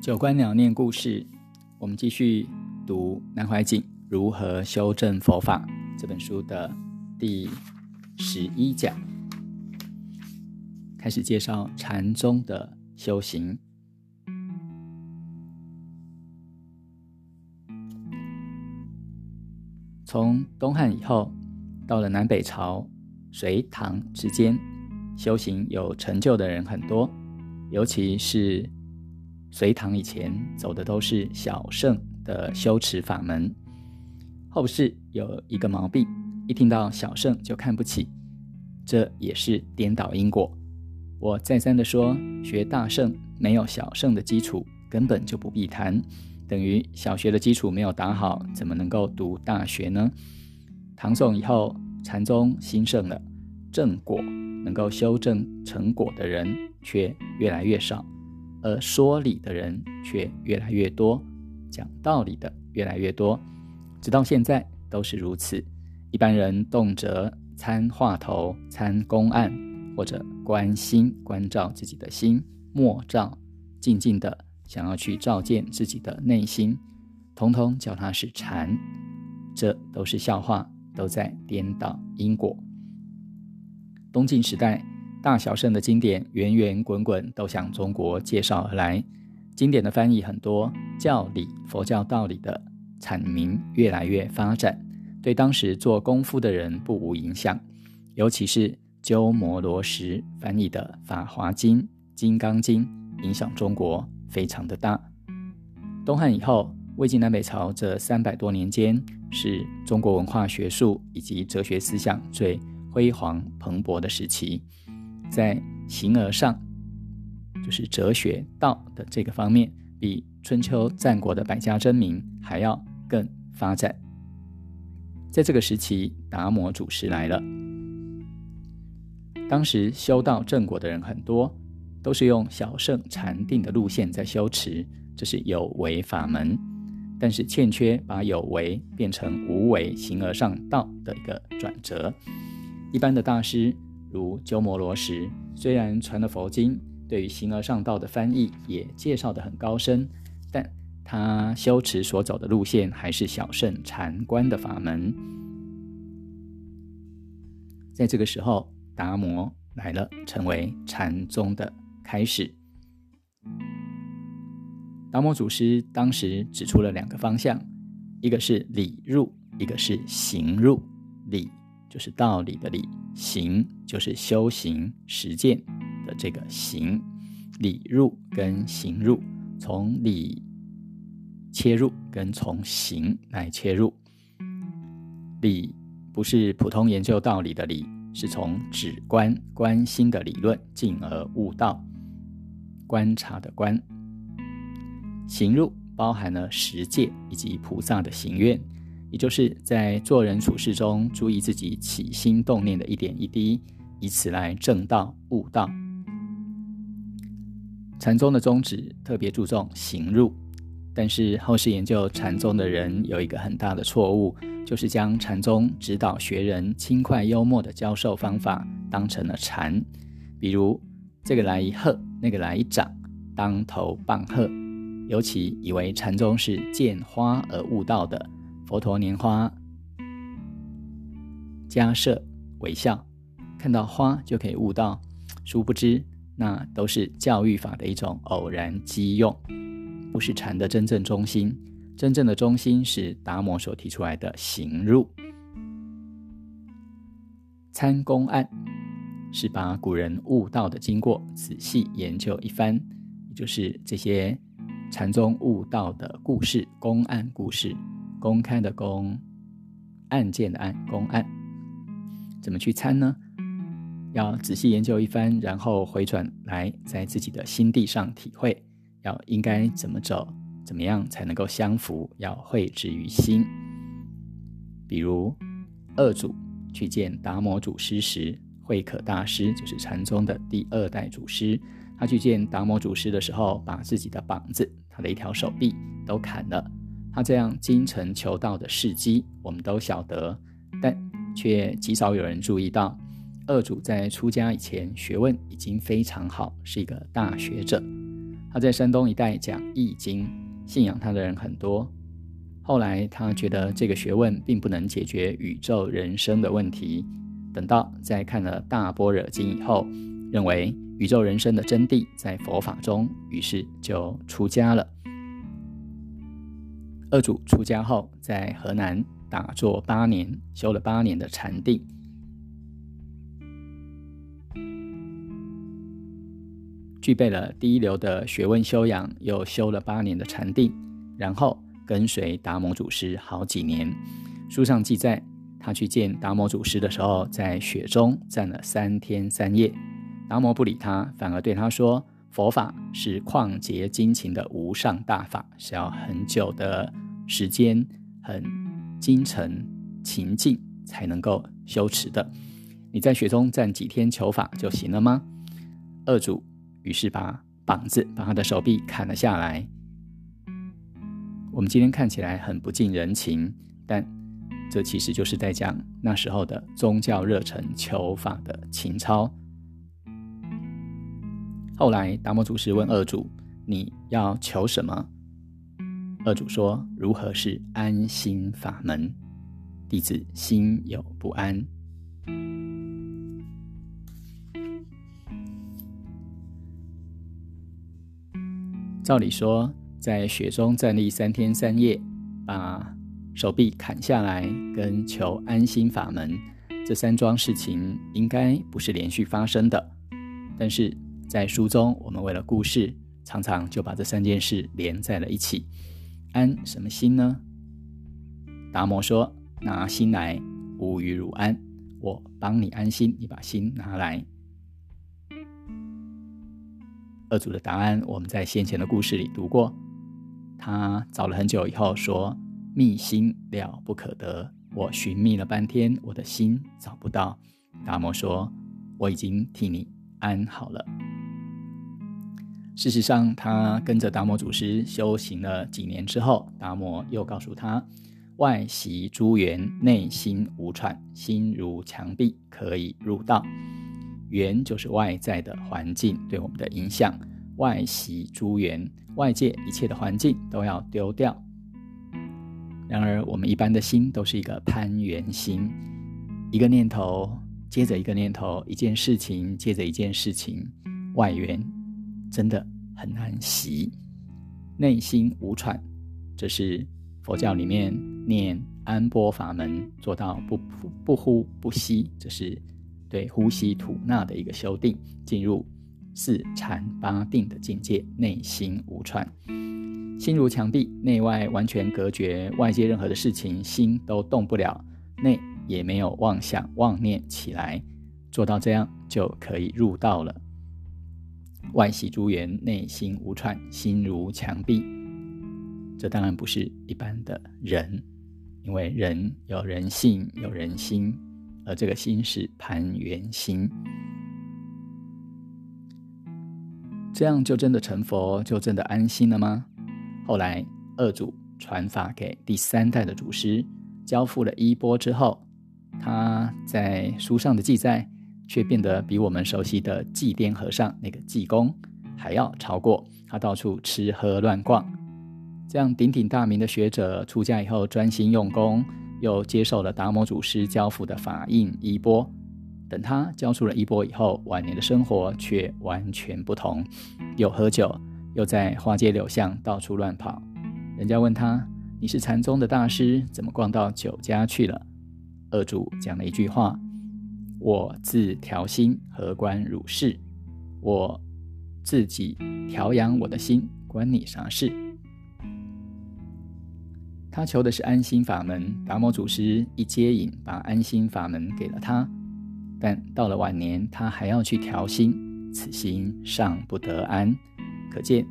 九官鸟念故事，我们继续读南怀瑾如何修正佛法这本书的第十一讲，开始介绍禅宗的修行。从东汉以后，到了南北朝、隋唐之间，修行有成就的人很多，尤其是隋唐以前走的都是小圣的修持法门。后世有一个毛病，一听到小圣就看不起，这也是颠倒因果。我再三的说，学大圣没有小圣的基础，根本就不必谈。等于小学的基础没有打好，怎么能够读大学呢？唐宋以后，禅宗兴盛了，正果能够修正成果的人却越来越少，而说理的人却越来越多，讲道理的越来越多，直到现在都是如此。一般人动辄参话头、参公案，或者关心关照自己的心，莫照静静的。想要去照见自己的内心，通通叫他是禅，这都是笑话，都在颠倒因果。东晋时代，大小圣的经典源源滚滚都向中国介绍而来，经典的翻译很多，教理佛教道理的阐明越来越发展，对当时做功夫的人不无影响，尤其是鸠摩罗什翻译的《法华经》《金刚经》，影响中国。非常的大。东汉以后，魏晋南北朝这三百多年间，是中国文化学术以及哲学思想最辉煌蓬勃的时期。在形而上，就是哲学道的这个方面，比春秋战国的百家争鸣还要更发展。在这个时期，达摩祖师来了。当时修道正果的人很多。都是用小圣禅定的路线在修持，这是有为法门，但是欠缺把有为变成无为、形而上道的一个转折。一般的大师如鸠摩罗什，虽然传了佛经，对于形而上道的翻译也介绍得很高深，但他修持所走的路线还是小圣禅观的法门。在这个时候，达摩来了，成为禅宗的。开始，达摩祖师当时指出了两个方向，一个是理入，一个是行入。理就是道理的理，行就是修行实践的这个行。理入跟行入，从理切入，跟从行来切入。理不是普通研究道理的理，是从指观观心的理论进而悟道。观察的观，行入包含了十戒以及菩萨的行愿，也就是在做人处事中注意自己起心动念的一点一滴，以此来正道悟道。禅宗的宗旨特别注重行入，但是后世研究禅宗的人有一个很大的错误，就是将禅宗指导学人轻快幽默的教授方法当成了禅，比如。这个来一喝，那个来一掌，当头棒喝。尤其以为禅宗是见花而悟道的，佛陀拈花迦摄微笑，看到花就可以悟道。殊不知，那都是教育法的一种偶然机用，不是禅的真正中心。真正的中心是达摩所提出来的行入参公案。是把古人悟道的经过仔细研究一番，也就是这些禅宗悟道的故事、公案故事，公开的公，案件的案，公案，怎么去参呢？要仔细研究一番，然后回转来在自己的心地上体会，要应该怎么走，怎么样才能够相符，要绘制于心。比如二祖去见达摩祖师时。慧可大师就是禅宗的第二代祖师，他去见达摩祖师的时候，把自己的膀子、他的一条手臂都砍了。他这样精诚求道的事迹，我们都晓得，但却极少有人注意到，二祖在出家以前学问已经非常好，是一个大学者。他在山东一带讲《易经》，信仰他的人很多。后来他觉得这个学问并不能解决宇宙人生的问题。等到在看了《大般若经》以后，认为宇宙人生的真谛在佛法中，于是就出家了。二祖出家后，在河南打坐八年，修了八年的禅定。具备了第一流的学问修养，又修了八年的禅定，然后跟随达摩祖师好几年。书上记载，他去见达摩祖师的时候，在雪中站了三天三夜。达摩不理他，反而对他说：“佛法是旷劫精勤的无上大法，是要很久的时间、很精诚勤静才能够修持的。你在雪中站几天求法就行了吗？”二主。于是把膀子，把他的手臂砍了下来。我们今天看起来很不近人情，但这其实就是在讲那时候的宗教热忱、求法的情操。后来达摩祖师问二祖：“你要求什么？”二祖说：“如何是安心法门？弟子心有不安。”照理说，在雪中站立三天三夜，把手臂砍下来，跟求安心法门这三桩事情，应该不是连续发生的。但是在书中，我们为了故事，常常就把这三件事连在了一起。安什么心呢？达摩说：“拿心来，无与汝安。我帮你安心，你把心拿来。”二祖的答案，我们在先前的故事里读过。他找了很久以后说：“觅心了不可得，我寻觅了半天，我的心找不到。”达摩说：“我已经替你安好了。”事实上，他跟着达摩祖师修行了几年之后，达摩又告诉他：“外习诸缘，内心无喘，心如墙壁，可以入道。”缘就是外在的环境对我们的影响，外习诸缘，外界一切的环境都要丢掉。然而，我们一般的心都是一个攀缘心，一个念头接着一个念头，一件事情接着一件事情，外缘真的很难习。内心无喘，这是佛教里面念安波法门做到不不呼不吸，这是。对呼吸吐纳的一个修订，进入四禅八定的境界，内心无喘，心如墙壁，内外完全隔绝，外界任何的事情心都动不了，内也没有妄想妄念起来，做到这样就可以入道了。外息诸缘，内心无串，心如墙壁，这当然不是一般的人，因为人有人性，有人心。而这个心是盘圆心，这样就真的成佛，就真的安心了吗？后来二祖传法给第三代的祖师，交付了衣钵之后，他在书上的记载却变得比我们熟悉的济癫和尚那个济公还要超过。他到处吃喝乱逛，这样鼎鼎大名的学者出家以后专心用功。又接受了达摩祖师交付的法印衣钵，等他交出了衣钵以后，晚年的生活却完全不同。又喝酒，又在花街柳巷到处乱跑。人家问他：“你是禅宗的大师，怎么逛到酒家去了？”二祖讲了一句话：“我自调心，何关汝事？我自己调养我的心，关你啥事？”他求的是安心法门，达摩祖师一接引，把安心法门给了他。但到了晚年，他还要去调心，此心尚不得安。可见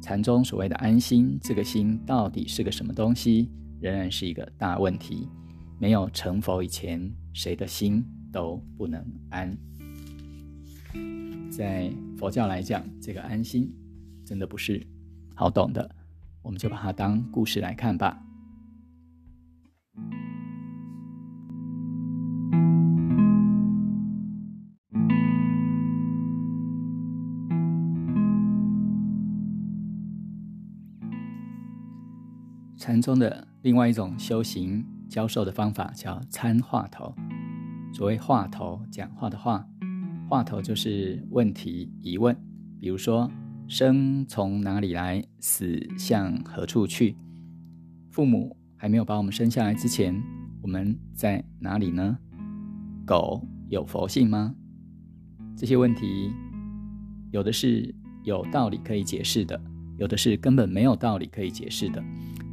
禅宗所谓的安心，这个心到底是个什么东西，仍然是一个大问题。没有成佛以前，谁的心都不能安。在佛教来讲，这个安心真的不是好懂的，我们就把它当故事来看吧。禅宗的另外一种修行教授的方法叫参话头。所谓话头，讲话的话，话头就是问题、疑问。比如说，生从哪里来，死向何处去？父母还没有把我们生下来之前，我们在哪里呢？狗有佛性吗？这些问题，有的是有道理可以解释的。有的是根本没有道理可以解释的，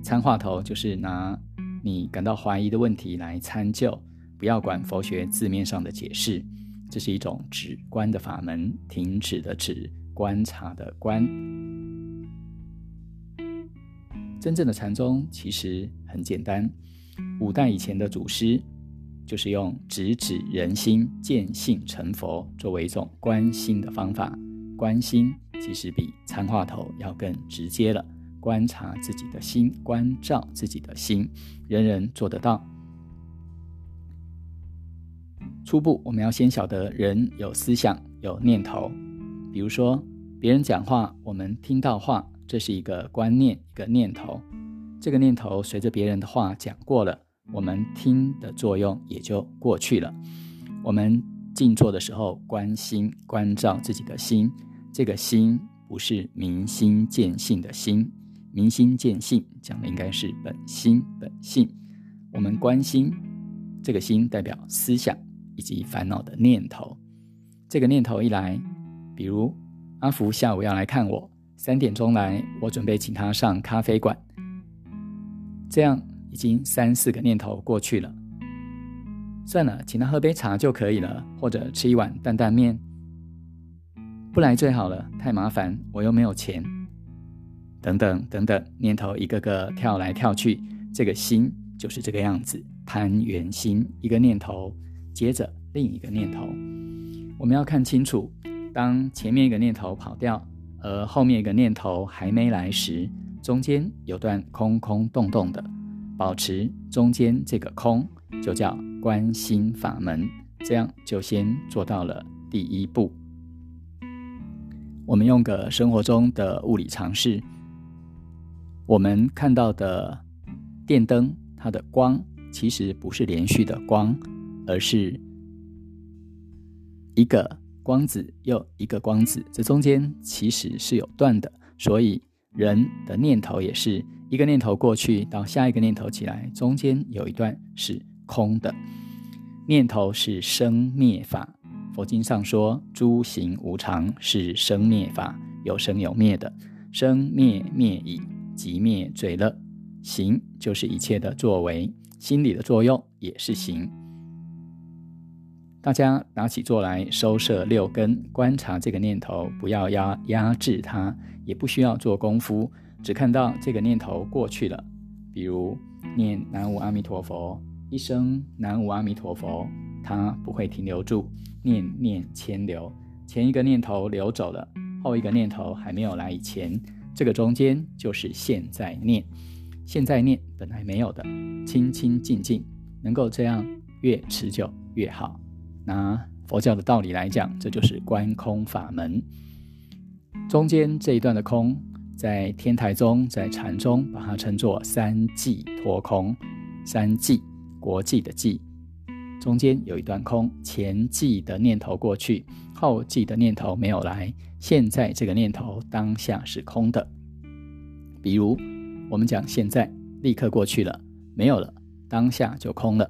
参话头就是拿你感到怀疑的问题来参究，不要管佛学字面上的解释，这是一种止观的法门，停止的止，观察的观。真正的禅宗其实很简单，五代以前的祖师就是用直指人心、见性成佛作为一种观心的方法，观心。其实比参话头要更直接了。观察自己的心，关照自己的心，人人做得到。初步，我们要先晓得人有思想、有念头。比如说，别人讲话，我们听到话，这是一个观念、一个念头。这个念头随着别人的话讲过了，我们听的作用也就过去了。我们静坐的时候，关心、关照自己的心。这个心不是明心见性的心，明心见性讲的应该是本心本性。我们关心这个心，代表思想以及烦恼的念头。这个念头一来，比如阿福下午要来看我，三点钟来，我准备请他上咖啡馆。这样已经三四个念头过去了，算了，请他喝杯茶就可以了，或者吃一碗担担面。不来最好了，太麻烦，我又没有钱。等等等等，念头一个个跳来跳去，这个心就是这个样子，攀缘心，一个念头接着另一个念头。我们要看清楚，当前面一个念头跑掉，而后面一个念头还没来时，中间有段空空洞洞的，保持中间这个空，就叫观心法门。这样就先做到了第一步。我们用个生活中的物理常识，我们看到的电灯，它的光其实不是连续的光，而是一个光子又一个光子，这中间其实是有断的。所以人的念头也是一个念头过去到下一个念头起来，中间有一段是空的。念头是生灭法。佛经上说，诸行无常，是生灭法，有生有灭的，生灭灭已，即灭最乐。行就是一切的作为，心理的作用也是行。大家拿起坐来，收摄六根，观察这个念头，不要压压制它，也不需要做功夫，只看到这个念头过去了。比如念南无阿弥陀佛，一声南无阿弥陀佛，它不会停留住。念念牵流，前一个念头流走了，后一个念头还没有来以前，这个中间就是现在念。现在念本来没有的，清清静静，能够这样越持久越好。拿佛教的道理来讲，这就是观空法门。中间这一段的空，在天台宗、在禅宗，把它称作三际脱空。三际，国际的际。中间有一段空，前寂的念头过去，后记的念头没有来，现在这个念头当下是空的。比如我们讲现在立刻过去了，没有了，当下就空了。《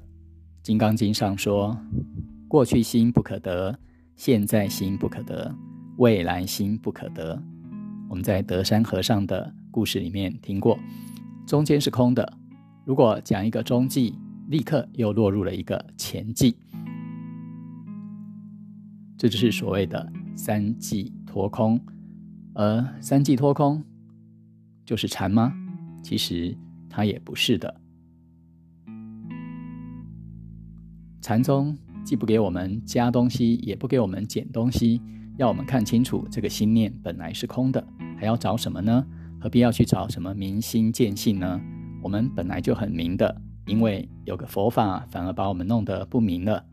金刚经》上说：过去心不可得，现在心不可得，未来心不可得。我们在德山和尚的故事里面听过，中间是空的。如果讲一个中记。立刻又落入了一个前际，这就是所谓的三际脱空。而三际脱空就是禅吗？其实它也不是的。禅宗既不给我们加东西，也不给我们减东西，要我们看清楚这个心念本来是空的，还要找什么呢？何必要去找什么明心见性呢？我们本来就很明的。因为有个佛法，反而把我们弄得不明了，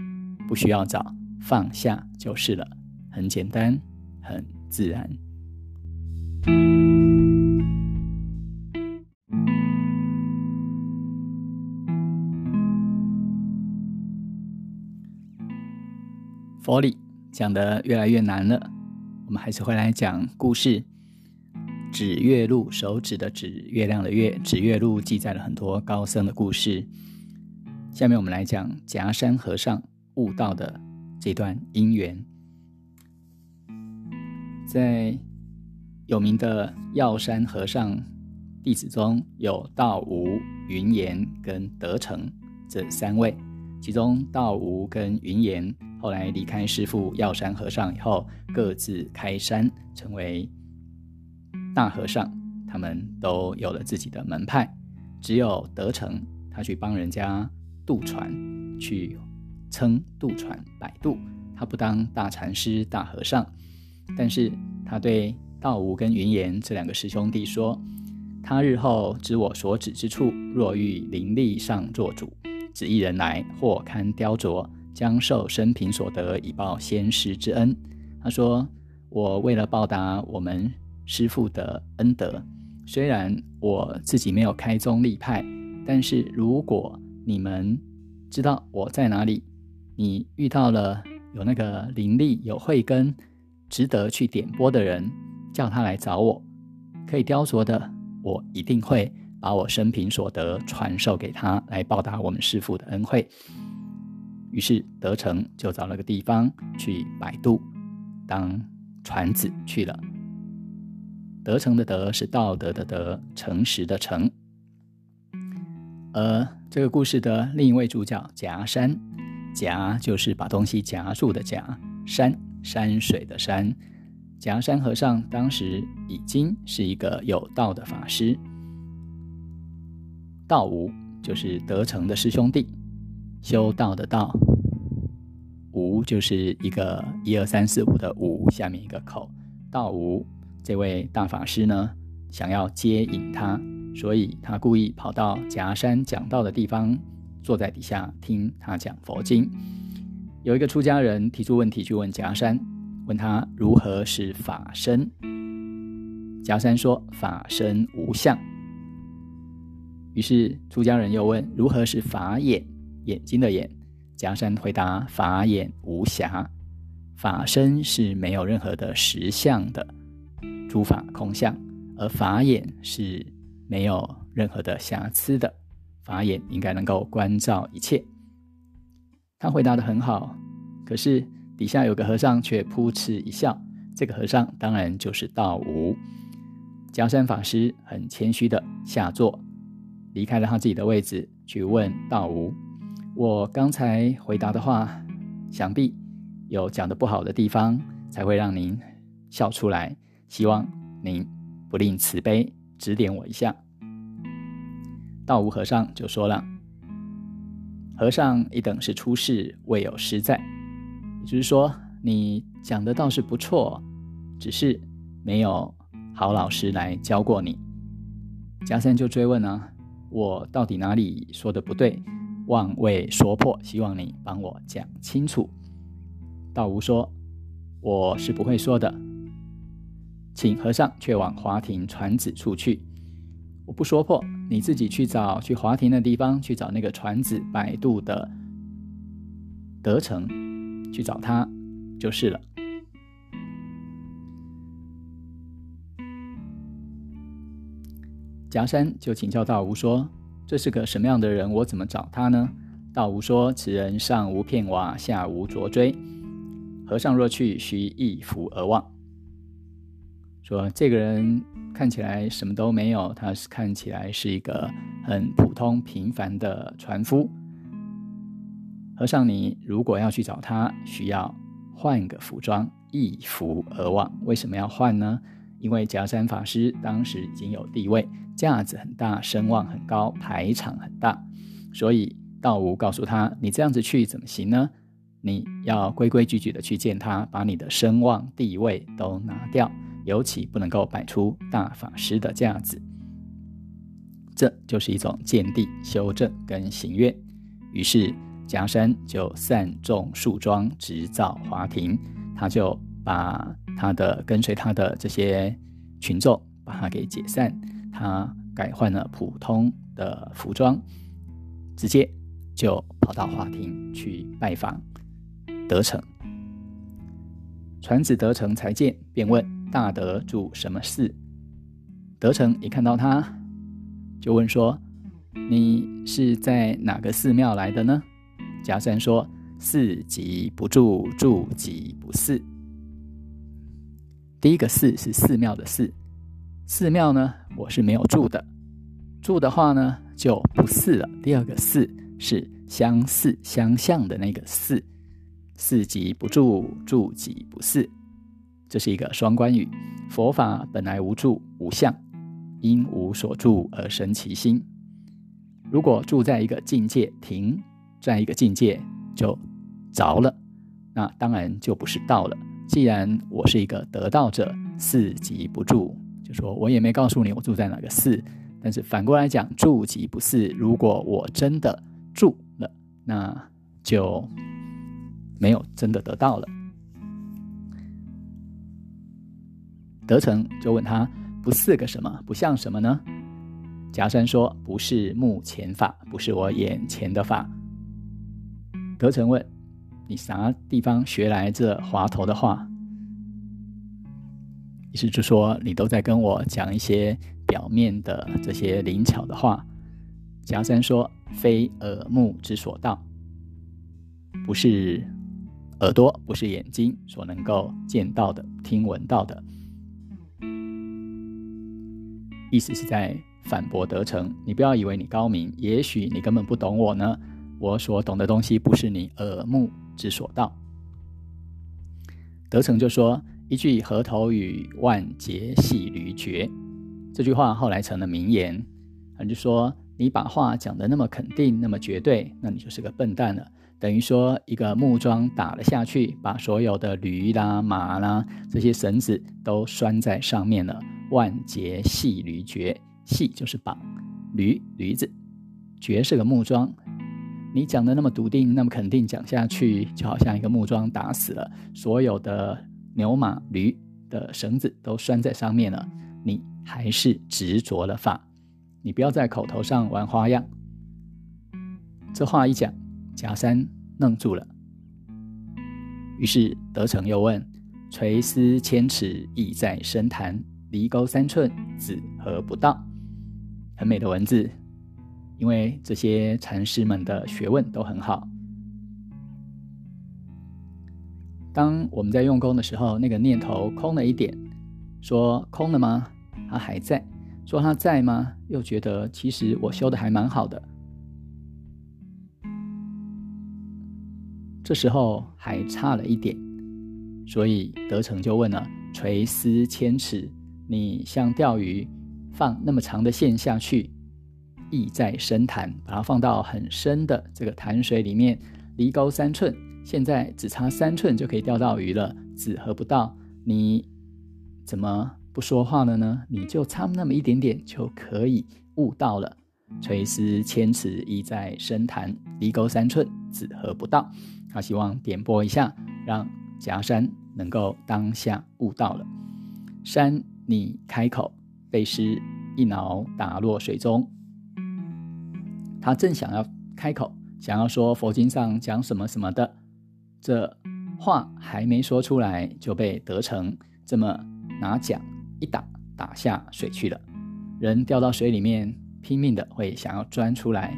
不需要找，放下就是了，很简单，很自然。佛理讲得越来越难了，我们还是会来讲故事。指月录，手指的指，月亮的月，指月录记载了很多高僧的故事。下面我们来讲夹山和尚悟道的这段因缘。在有名的药山和尚弟子中有道无、云岩跟德成这三位，其中道无跟云岩后来离开师父药山和尚以后，各自开山成为大和尚，他们都有了自己的门派。只有德成，他去帮人家渡船，去撑渡船摆渡，他不当大禅师、大和尚。但是他对道无跟云岩这两个师兄弟说：“他日后知我所指之处，若遇灵力上做主，指一人来，或堪雕琢，将受生平所得，以报先师之恩。”他说：“我为了报答我们师父的恩德，虽然我自己没有开宗立派，但是如果你们知道我在哪里，你遇到了有那个灵力、有慧根。”值得去点拨的人，叫他来找我。可以雕琢的，我一定会把我生平所得传授给他，来报答我们师父的恩惠。于是德成就找了个地方去摆渡，当船子去了。德成的德是道德的德，诚实的诚。而这个故事的另一位主角夹山，夹就是把东西夹住的夹，山。山水的山，夹山和尚当时已经是一个有道的法师。道无就是德成的师兄弟，修道的道。无就是一个一二三四五的五下面一个口。道无这位大法师呢，想要接引他，所以他故意跑到夹山讲道的地方，坐在底下听他讲佛经。有一个出家人提出问题去问夹山，问他如何是法身。夹山说：“法身无相。”于是出家人又问：“如何是法眼？眼睛的眼？”夹山回答：“法眼无瑕，法身是没有任何的实相的，诸法空相；而法眼是没有任何的瑕疵的，法眼应该能够关照一切。”他回答的很好，可是底下有个和尚却扑哧一笑。这个和尚当然就是道无。夹山法师很谦虚的下座，离开了他自己的位置，去问道无：“我刚才回答的话，想必有讲的不好的地方，才会让您笑出来。希望您不吝慈悲，指点我一下。”道无和尚就说了。和尚一等是出世，未有师在。也就是说，你讲的倒是不错，只是没有好老师来教过你。加三就追问啊，我到底哪里说的不对？望未说破，希望你帮我讲清楚。道无说，我是不会说的，请和尚却往华亭船子处去。我不说破，你自己去找去华亭的地方，去找那个船子摆渡的德成，去找他就是了。夹山就请教道无说：“这是个什么样的人？我怎么找他呢？”道无说：“此人上无片瓦，下无着锥。和尚若去，须一拂而望。”说这个人。看起来什么都没有，他是看起来是一个很普通平凡的船夫。和尚，你如果要去找他，需要换个服装，一服而望。为什么要换呢？因为夹山法师当时已经有地位，架子很大，声望很高，排场很大，所以道无告诉他：“你这样子去怎么行呢？你要规规矩矩的去见他，把你的声望地位都拿掉。”尤其不能够摆出大法师的架子，这就是一种见地修正跟行愿。于是夹山就散众树桩，直造华亭。他就把他的跟随他的这些群众，把他给解散。他改换了普通的服装，直接就跑到华亭去拜访德成。传子德成才见，便问大德住什么寺？德成一看到他，就问说：“你是在哪个寺庙来的呢？”假山说：“寺即不住，住即不寺。”第一个“寺”是寺庙的“寺”，寺庙呢，我是没有住的，住的话呢就不寺了。第二个“寺”是相似、相像的那个“寺”。寺即不住，住即不寺，这是一个双关语。佛法本来无住无相，因无所住而生其心。如果住在一个境界停，在一个境界就着了，那当然就不是道了。既然我是一个得道者，四即不住，就说我也没告诉你我住在哪个寺。但是反过来讲，住即不四，如果我真的住了，那就。没有真的得到了，德成就问他不似个什么，不像什么呢？夹山说不是目前法，不是我眼前的法。德成问你啥地方学来这滑头的话？意思就说你都在跟我讲一些表面的这些灵巧的话。夹山说非耳目之所到，不是。耳朵不是眼睛所能够见到的、听闻到的，意思是在反驳得成。你不要以为你高明，也许你根本不懂我呢。我所懂的东西不是你耳目之所到。德成就说一句“河头语，万劫系驴绝”，这句话后来成了名言。他就说你把话讲得那么肯定、那么绝对，那你就是个笨蛋了。等于说，一个木桩打了下去，把所有的驴啦、马啦这些绳子都拴在上面了。万劫系驴绝，系就是绑，驴驴子，绝是个木桩。你讲的那么笃定，那么肯定讲下去，就好像一个木桩打死了，所有的牛马驴的绳子都拴在上面了，你还是执着了法。你不要在口头上玩花样。这话一讲。贾山愣住了，于是德成又问：“垂丝千尺，意在深潭；离钩三寸，子何不到？”很美的文字，因为这些禅师们的学问都很好。当我们在用功的时候，那个念头空了一点，说空了吗？它还在。说它在吗？又觉得其实我修的还蛮好的。这时候还差了一点，所以德成就问了：“垂丝千尺，你像钓鱼，放那么长的线下去，意在深潭，把它放到很深的这个潭水里面，离沟三寸，现在只差三寸就可以钓到鱼了，只合不到？你怎么不说话了呢？你就差那么一点点就可以悟到了。垂丝千尺，意在深潭，离沟三寸，只合不到？”他希望点拨一下，让夹山能够当下悟到了。山，你开口，被师一挠打落水中。他正想要开口，想要说佛经上讲什么什么的，这话还没说出来，就被得成这么拿桨一打，打下水去了。人掉到水里面，拼命的会想要钻出来。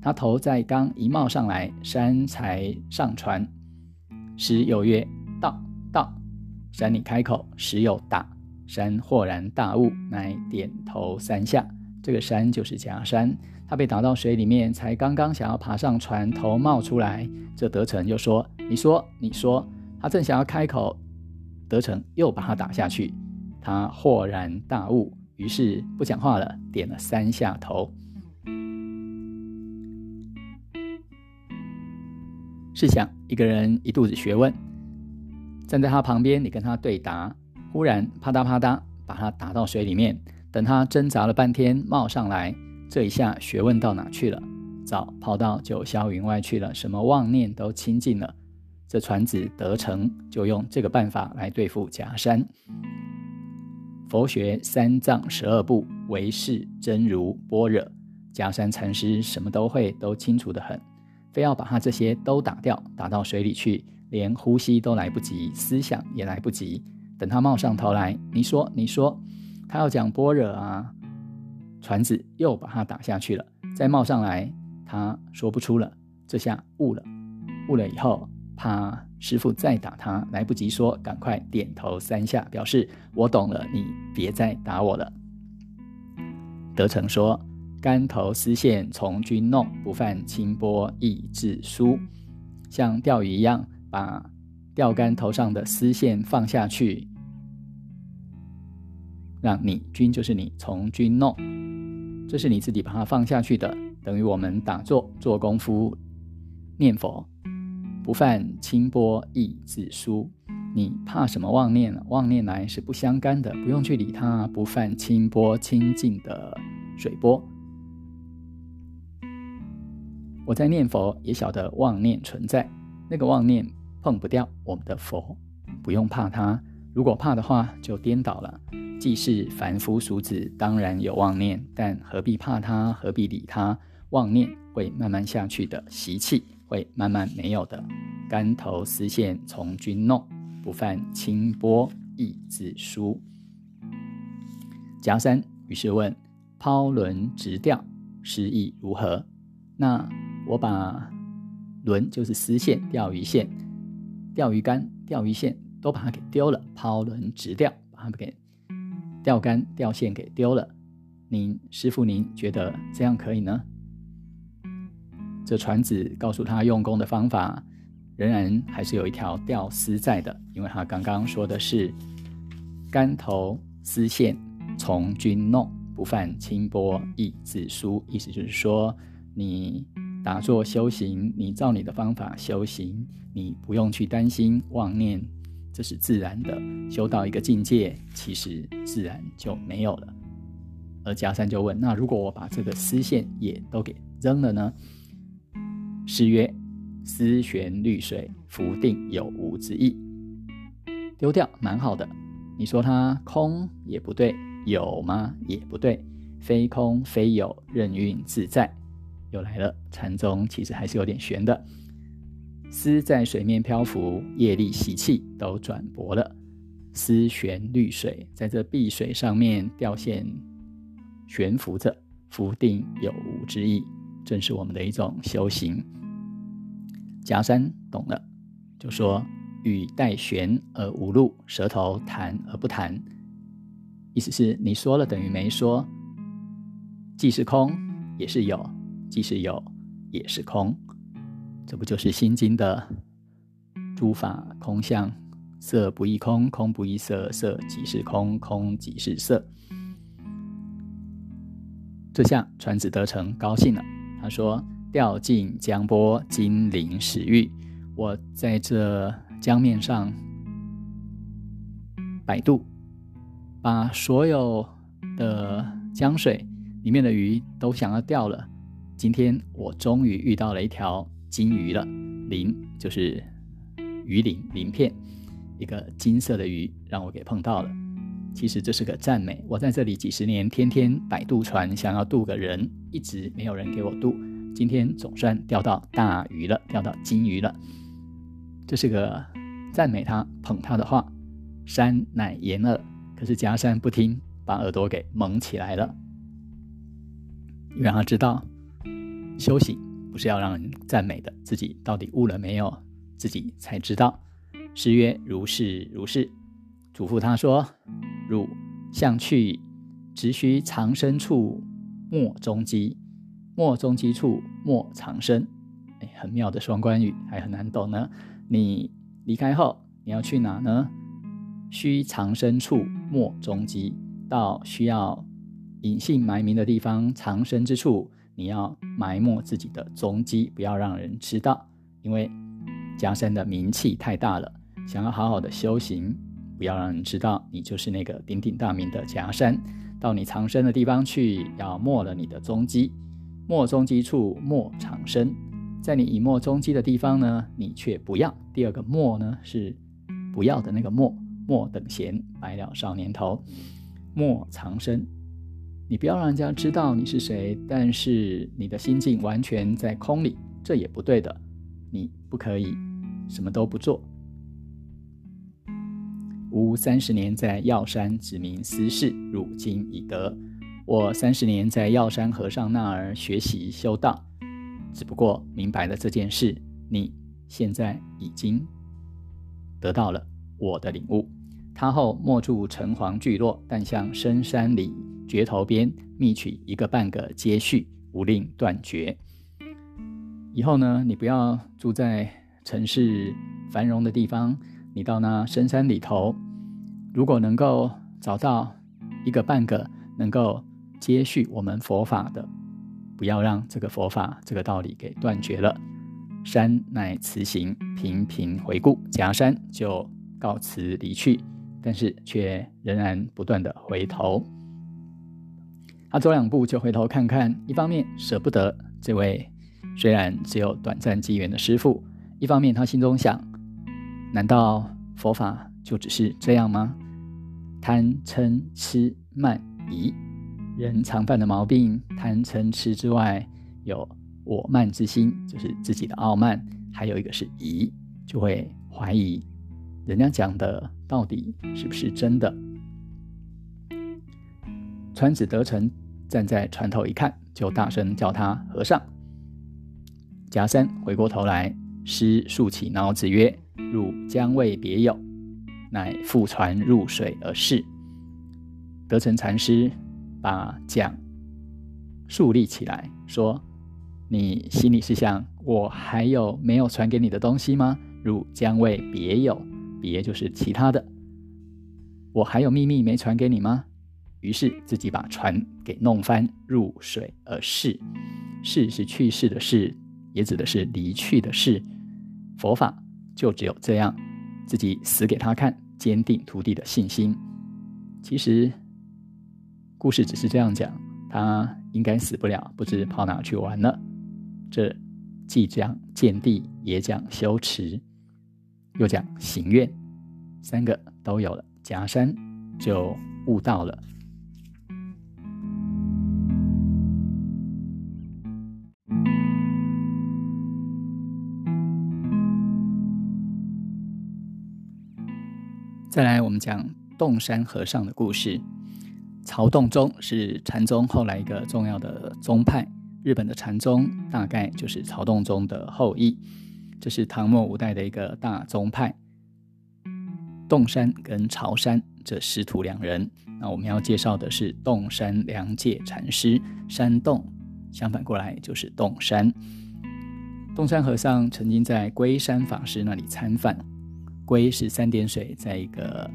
他头在刚一冒上来，山才上船。时有曰：“道道。”山里开口，时有打。山豁然大悟，乃点头三下。这个山就是假山。他被打到水里面，才刚刚想要爬上船，头冒出来。这德成就说：“你说，你说。”他正想要开口，德成又把他打下去。他豁然大悟，于是不讲话了，点了三下头。试想，一个人一肚子学问，站在他旁边，你跟他对答，忽然啪嗒啪嗒把他打到水里面，等他挣扎了半天冒上来，这一下学问到哪去了？早跑到九霄云外去了，什么妄念都清净了。这传子得成就用这个办法来对付假山。佛学三藏十二部，唯是真如般若，假山禅师什么都会，都清楚的很。非要把他这些都打掉，打到水里去，连呼吸都来不及，思想也来不及。等他冒上头来，你说，你说，他要讲般若啊，船子又把他打下去了。再冒上来，他说不出了，这下悟了，悟了以后，怕师傅再打他，来不及说，赶快点头三下，表示我懂了，你别再打我了。德成说：“竿头丝线从君弄，不犯清波亦自疏。”像钓鱼一样，把钓竿头上的丝线放下去，让你君就是你从君弄，这是你自己把它放下去的，等于我们打坐做功夫念佛，不犯清波亦自疏。你怕什么妄念？妄念来是不相干的，不用去理它，不犯清波清净的水波。我在念佛，也晓得妄念存在，那个妄念碰不掉我们的佛，不用怕它。如果怕的话，就颠倒了。既是凡夫俗子，当然有妄念，但何必怕他？何必理他？妄念会慢慢下去的，习气会慢慢没有的。竿头丝线从君弄。不犯清波亦自疏。甲三于是问：抛轮直钓，诗意如何？那我把轮就是丝线、钓鱼线、钓鱼竿、钓鱼线都把它给丢了，抛轮直钓，把它给钓竿、钓线给丢了。您师傅，您觉得这样可以呢？这传子告诉他用功的方法。仍然还是有一条钓丝在的，因为他刚刚说的是“竿头丝线从君弄，不犯清波亦自疏”，意思就是说，你打坐修行，你照你的方法修行，你不用去担心妄念，这是自然的。修到一个境界，其实自然就没有了。而迦山就问：“那如果我把这个丝线也都给扔了呢？”诗曰。丝悬绿水，浮定有无之意。丢掉蛮好的。你说它空也不对，有吗？也不对。非空非有，任运自在。又来了，禅宗其实还是有点悬的。丝在水面漂浮，业力习气都转薄了。丝悬绿水，在这碧水上面掉线悬浮着，浮定有无之意，正是我们的一种修行。夹山懂了，就说语带悬而无路，舌头弹而不弹，意思是你说了等于没说，既是空也是有，既是有也是空，这不就是《心经》的诸法空相，色不异空，空不异色，色即是空，空即是色。这下传子得成高兴了，他说。掉进江波，金鳞始玉。我在这江面上摆渡，把所有的江水里面的鱼都想要钓了。今天我终于遇到了一条金鱼了，鳞就是鱼鳞鳞片，一个金色的鱼让我给碰到了。其实这是个赞美。我在这里几十年，天天摆渡船，想要渡个人，一直没有人给我渡。今天总算钓到大鱼了，钓到金鱼了。这是个赞美他、捧他的话。山乃言耳，可是迦山不听，把耳朵给蒙起来了。让他知道，修行不是要让人赞美的，自己到底悟了没有，自己才知道。诗曰：“如是如是。”嘱咐他说：“汝向去，只须藏身处，莫踪迹。”莫中基处，莫藏身。哎，很妙的双关语，还很难懂呢。你离开后，你要去哪呢？须藏身处，莫中基。到需要隐姓埋名的地方，藏身之处，你要埋没自己的踪迹，不要让人知道。因为加山的名气太大了，想要好好的修行，不要让人知道你就是那个鼎鼎大名的夹山。到你藏身的地方去，要没了你的踪迹。没踪迹处，莫长生。在你以没踪迹的地方呢，你却不要。第二个没呢，是不要的那个没。莫等闲，白了少年头。莫藏身，你不要让人家知道你是谁，但是你的心境完全在空里，这也不对的。你不可以什么都不做。吾三十年在药山指明私事，汝今已得。我三十年在药山和尚那儿学习修道，只不过明白了这件事，你现在已经得到了我的领悟。他后莫住城隍聚落，但向深山里绝头边觅取一个半个接续，无令断绝。以后呢，你不要住在城市繁荣的地方，你到那深山里头，如果能够找到一个半个能够接续我们佛法的，不要让这个佛法这个道理给断绝了。山乃辞行，频频回顾，假山就告辞离去。但是却仍然不断的回头，他走两步就回头看看，一方面舍不得这位虽然只有短暂机缘的师傅，一方面他心中想：难道佛法就只是这样吗？贪嗔痴慢疑，人常犯的毛病，贪嗔痴之外，有我慢之心，就是自己的傲慢，还有一个是疑，就会怀疑。人家讲的到底是不是真的？川子德成站在船头一看，就大声叫他和尚。贾山回过头来，师竖起脑子曰：“汝将为别有，乃覆船入水而逝。”德成禅师把桨竖立起来，说：“你心里是想我还有没有传给你的东西吗？汝将为别有。”别就是其他的，我还有秘密没传给你吗？于是自己把船给弄翻，入水而逝。逝是去世的逝，也指的是离去的事。佛法就只有这样，自己死给他看，坚定徒弟的信心。其实故事只是这样讲，他应该死不了，不知跑哪去玩了。这既讲见地，也讲修持。又讲行愿，三个都有了，假山就悟到了。再来，我们讲洞山和尚的故事。曹洞宗是禅宗后来一个重要的宗派，日本的禅宗大概就是曹洞宗的后裔。这是唐末五代的一个大宗派，洞山跟朝山这师徒两人。那我们要介绍的是洞山良介禅师，山洞相反过来就是洞山。洞山和尚曾经在龟山法师那里参饭，龟是三点水，在一个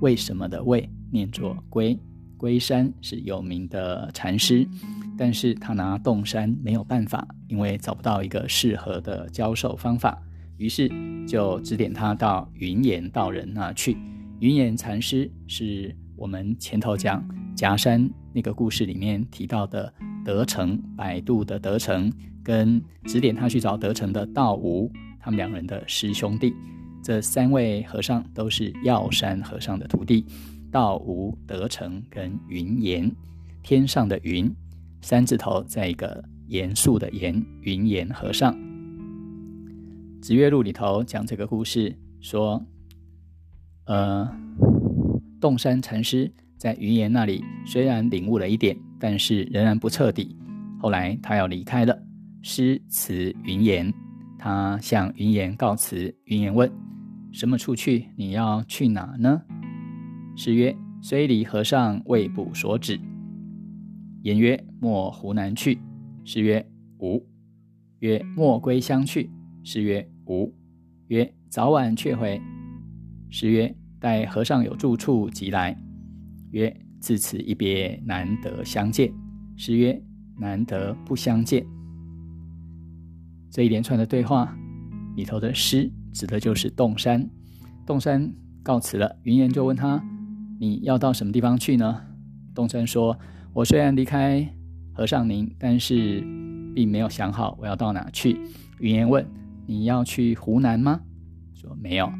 为什么的为，念作龟。龟山是有名的禅师。但是他拿洞山没有办法，因为找不到一个适合的教授方法，于是就指点他到云岩道人那去。云岩禅师是我们前头讲夹山那个故事里面提到的德成，百度的德成，跟指点他去找德成的道无，他们两人的师兄弟。这三位和尚都是药山和尚的徒弟，道无、德成跟云岩，天上的云。三字头，在一个严肃的严云岩和尚，《子月录》里头讲这个故事，说，呃，洞山禅师在云岩那里虽然领悟了一点，但是仍然不彻底。后来他要离开了，师辞云岩，他向云岩告辞。云岩问：“什么出去？你要去哪呢？”师曰：“虽离和尚未卜所指。”言曰：“莫湖南去。”师曰：“无。”曰：“莫归乡去。”师曰：“无。”曰：“早晚却回。”师曰：“待和尚有住处即来。”曰：“自此一别，难得相见。”师曰：“难得不相见。”这一连串的对话里头的诗，指的就是洞山。洞山告辞了，云岩就问他：“你要到什么地方去呢？”洞山说。我虽然离开和尚您，但是并没有想好我要到哪去。云岩问：“你要去湖南吗？”说：“没有。”“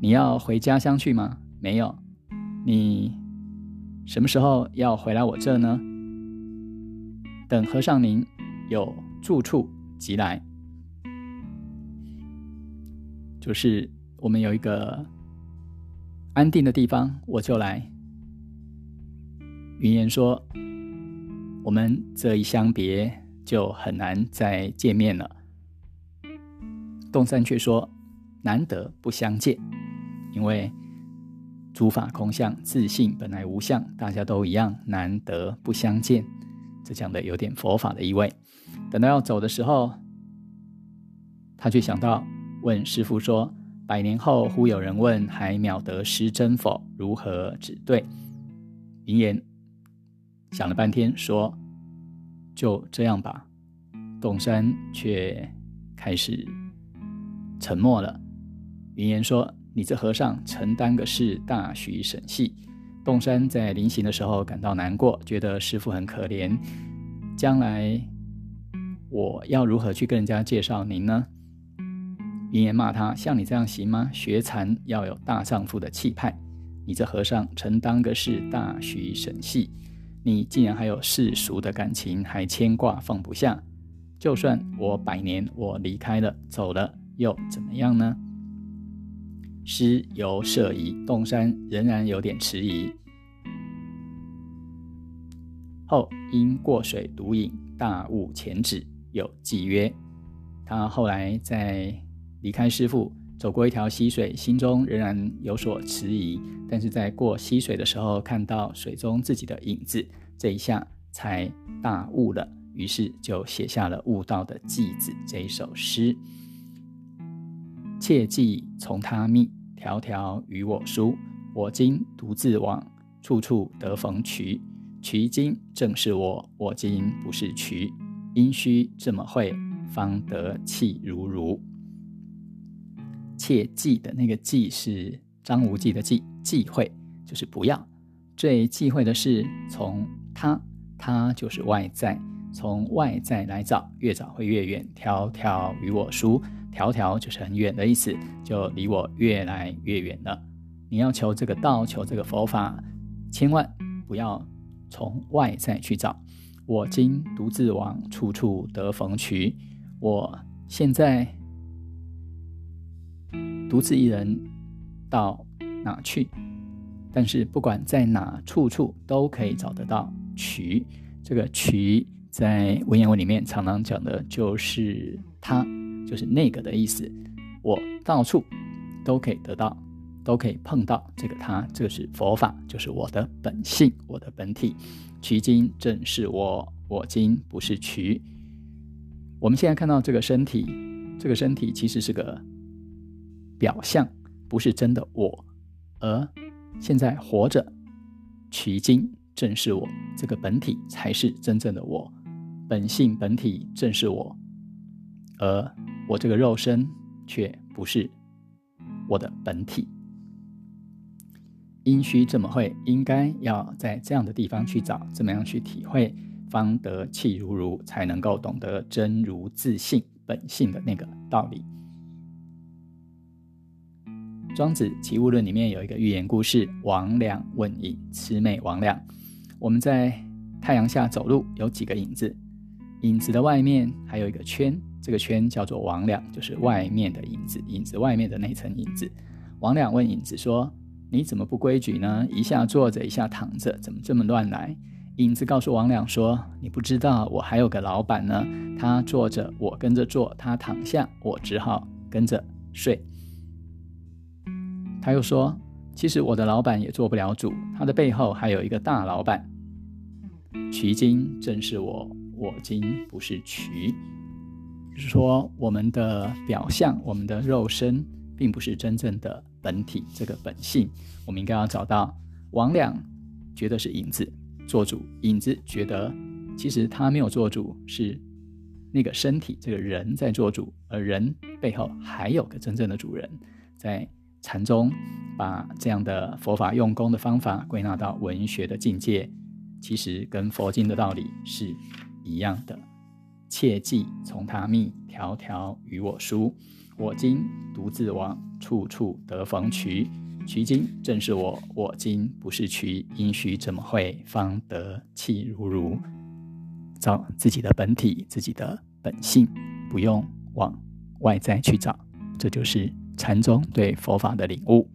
你要回家乡去吗？”“没有。”“你什么时候要回来我这呢？”“等和尚您有住处即来。”就是我们有一个安定的地方，我就来。云言说：“我们这一相别，就很难再见面了。”洞山却说：“难得不相见，因为诸法空相，自信本来无相，大家都一样，难得不相见。”这讲的有点佛法的意味。等到要走的时候，他却想到问师傅说：“百年后，忽有人问，还渺得失真否？如何指对？”云岩。想了半天，说：“就这样吧。”洞山却开始沉默了。云岩说：“你这和尚承担个事，大许审细。”洞山在临行的时候感到难过，觉得师傅很可怜。将来我要如何去跟人家介绍您呢？云言骂他：“像你这样行吗？学禅要有大丈夫的气派。你这和尚承担个事，大徐神系。”你竟然还有世俗的感情，还牵挂放不下。就算我百年，我离开了，走了，又怎么样呢？师由舍疑，洞山仍然有点迟疑。后因过水独饮，大悟前止，有记曰：他后来在离开师父。走过一条溪水，心中仍然有所迟疑，但是在过溪水的时候，看到水中自己的影子，这一下才大悟了，于是就写下了《悟道的偈子》这一首诗：切记从他觅，条条与我书。我今独自往，处处得逢渠。渠今正是我，我今不是渠。因须这么会，方得气如如。切忌的那个忌是张无忌的忌，忌讳就是不要。最忌讳的是从他，他就是外在，从外在来找，越找会越远。条条与我疏，条条就是很远的意思，就离我越来越远了。你要求这个道，求这个佛法，千万不要从外在去找。我今独自往，处处得逢渠。我现在。独自一人到哪去？但是不管在哪，处处都可以找得到渠。这个渠在文言文里面常常讲的就是他，就是那个的意思。我到处都可以得到，都可以碰到这个他。这个是佛法，就是我的本性，我的本体。渠今正是我，我今不是渠。我们现在看到这个身体，这个身体其实是个。表象不是真的我，而现在活着，取经正是我这个本体才是真正的我，本性本体正是我，而我这个肉身却不是我的本体。因需这么会，应该要在这样的地方去找，怎么样去体会，方得气如如，才能够懂得真如自性本性的那个道理。庄子《齐物论》里面有一个寓言故事：王两问影，魑魅魍魉。我们在太阳下走路，有几个影子，影子的外面还有一个圈，这个圈叫做魍魉，就是外面的影子，影子外面的那层影子。王两问影子说：“你怎么不规矩呢？一下坐着，一下躺着，怎么这么乱来？”影子告诉王两说：“你不知道，我还有个老板呢，他坐着，我跟着坐；他躺下，我只好跟着睡。”他又说：“其实我的老板也做不了主，他的背后还有一个大老板。渠今正是我，我今不是渠。就是说，我们的表象，我们的肉身，并不是真正的本体，这个本性，我们应该要找到。王两觉得是影子做主，影子觉得其实他没有做主，是那个身体，这个人在做主，而人背后还有个真正的主人在。”禅宗把这样的佛法用功的方法归纳到文学的境界，其实跟佛经的道理是一样的。切记从他觅，条条与我书。我今独自往，处处得逢渠。渠今正是我，我今不是渠。因须怎么会，方得气如如？找自己的本体，自己的本性，不用往外在去找，这就是。禅宗对佛法的领悟。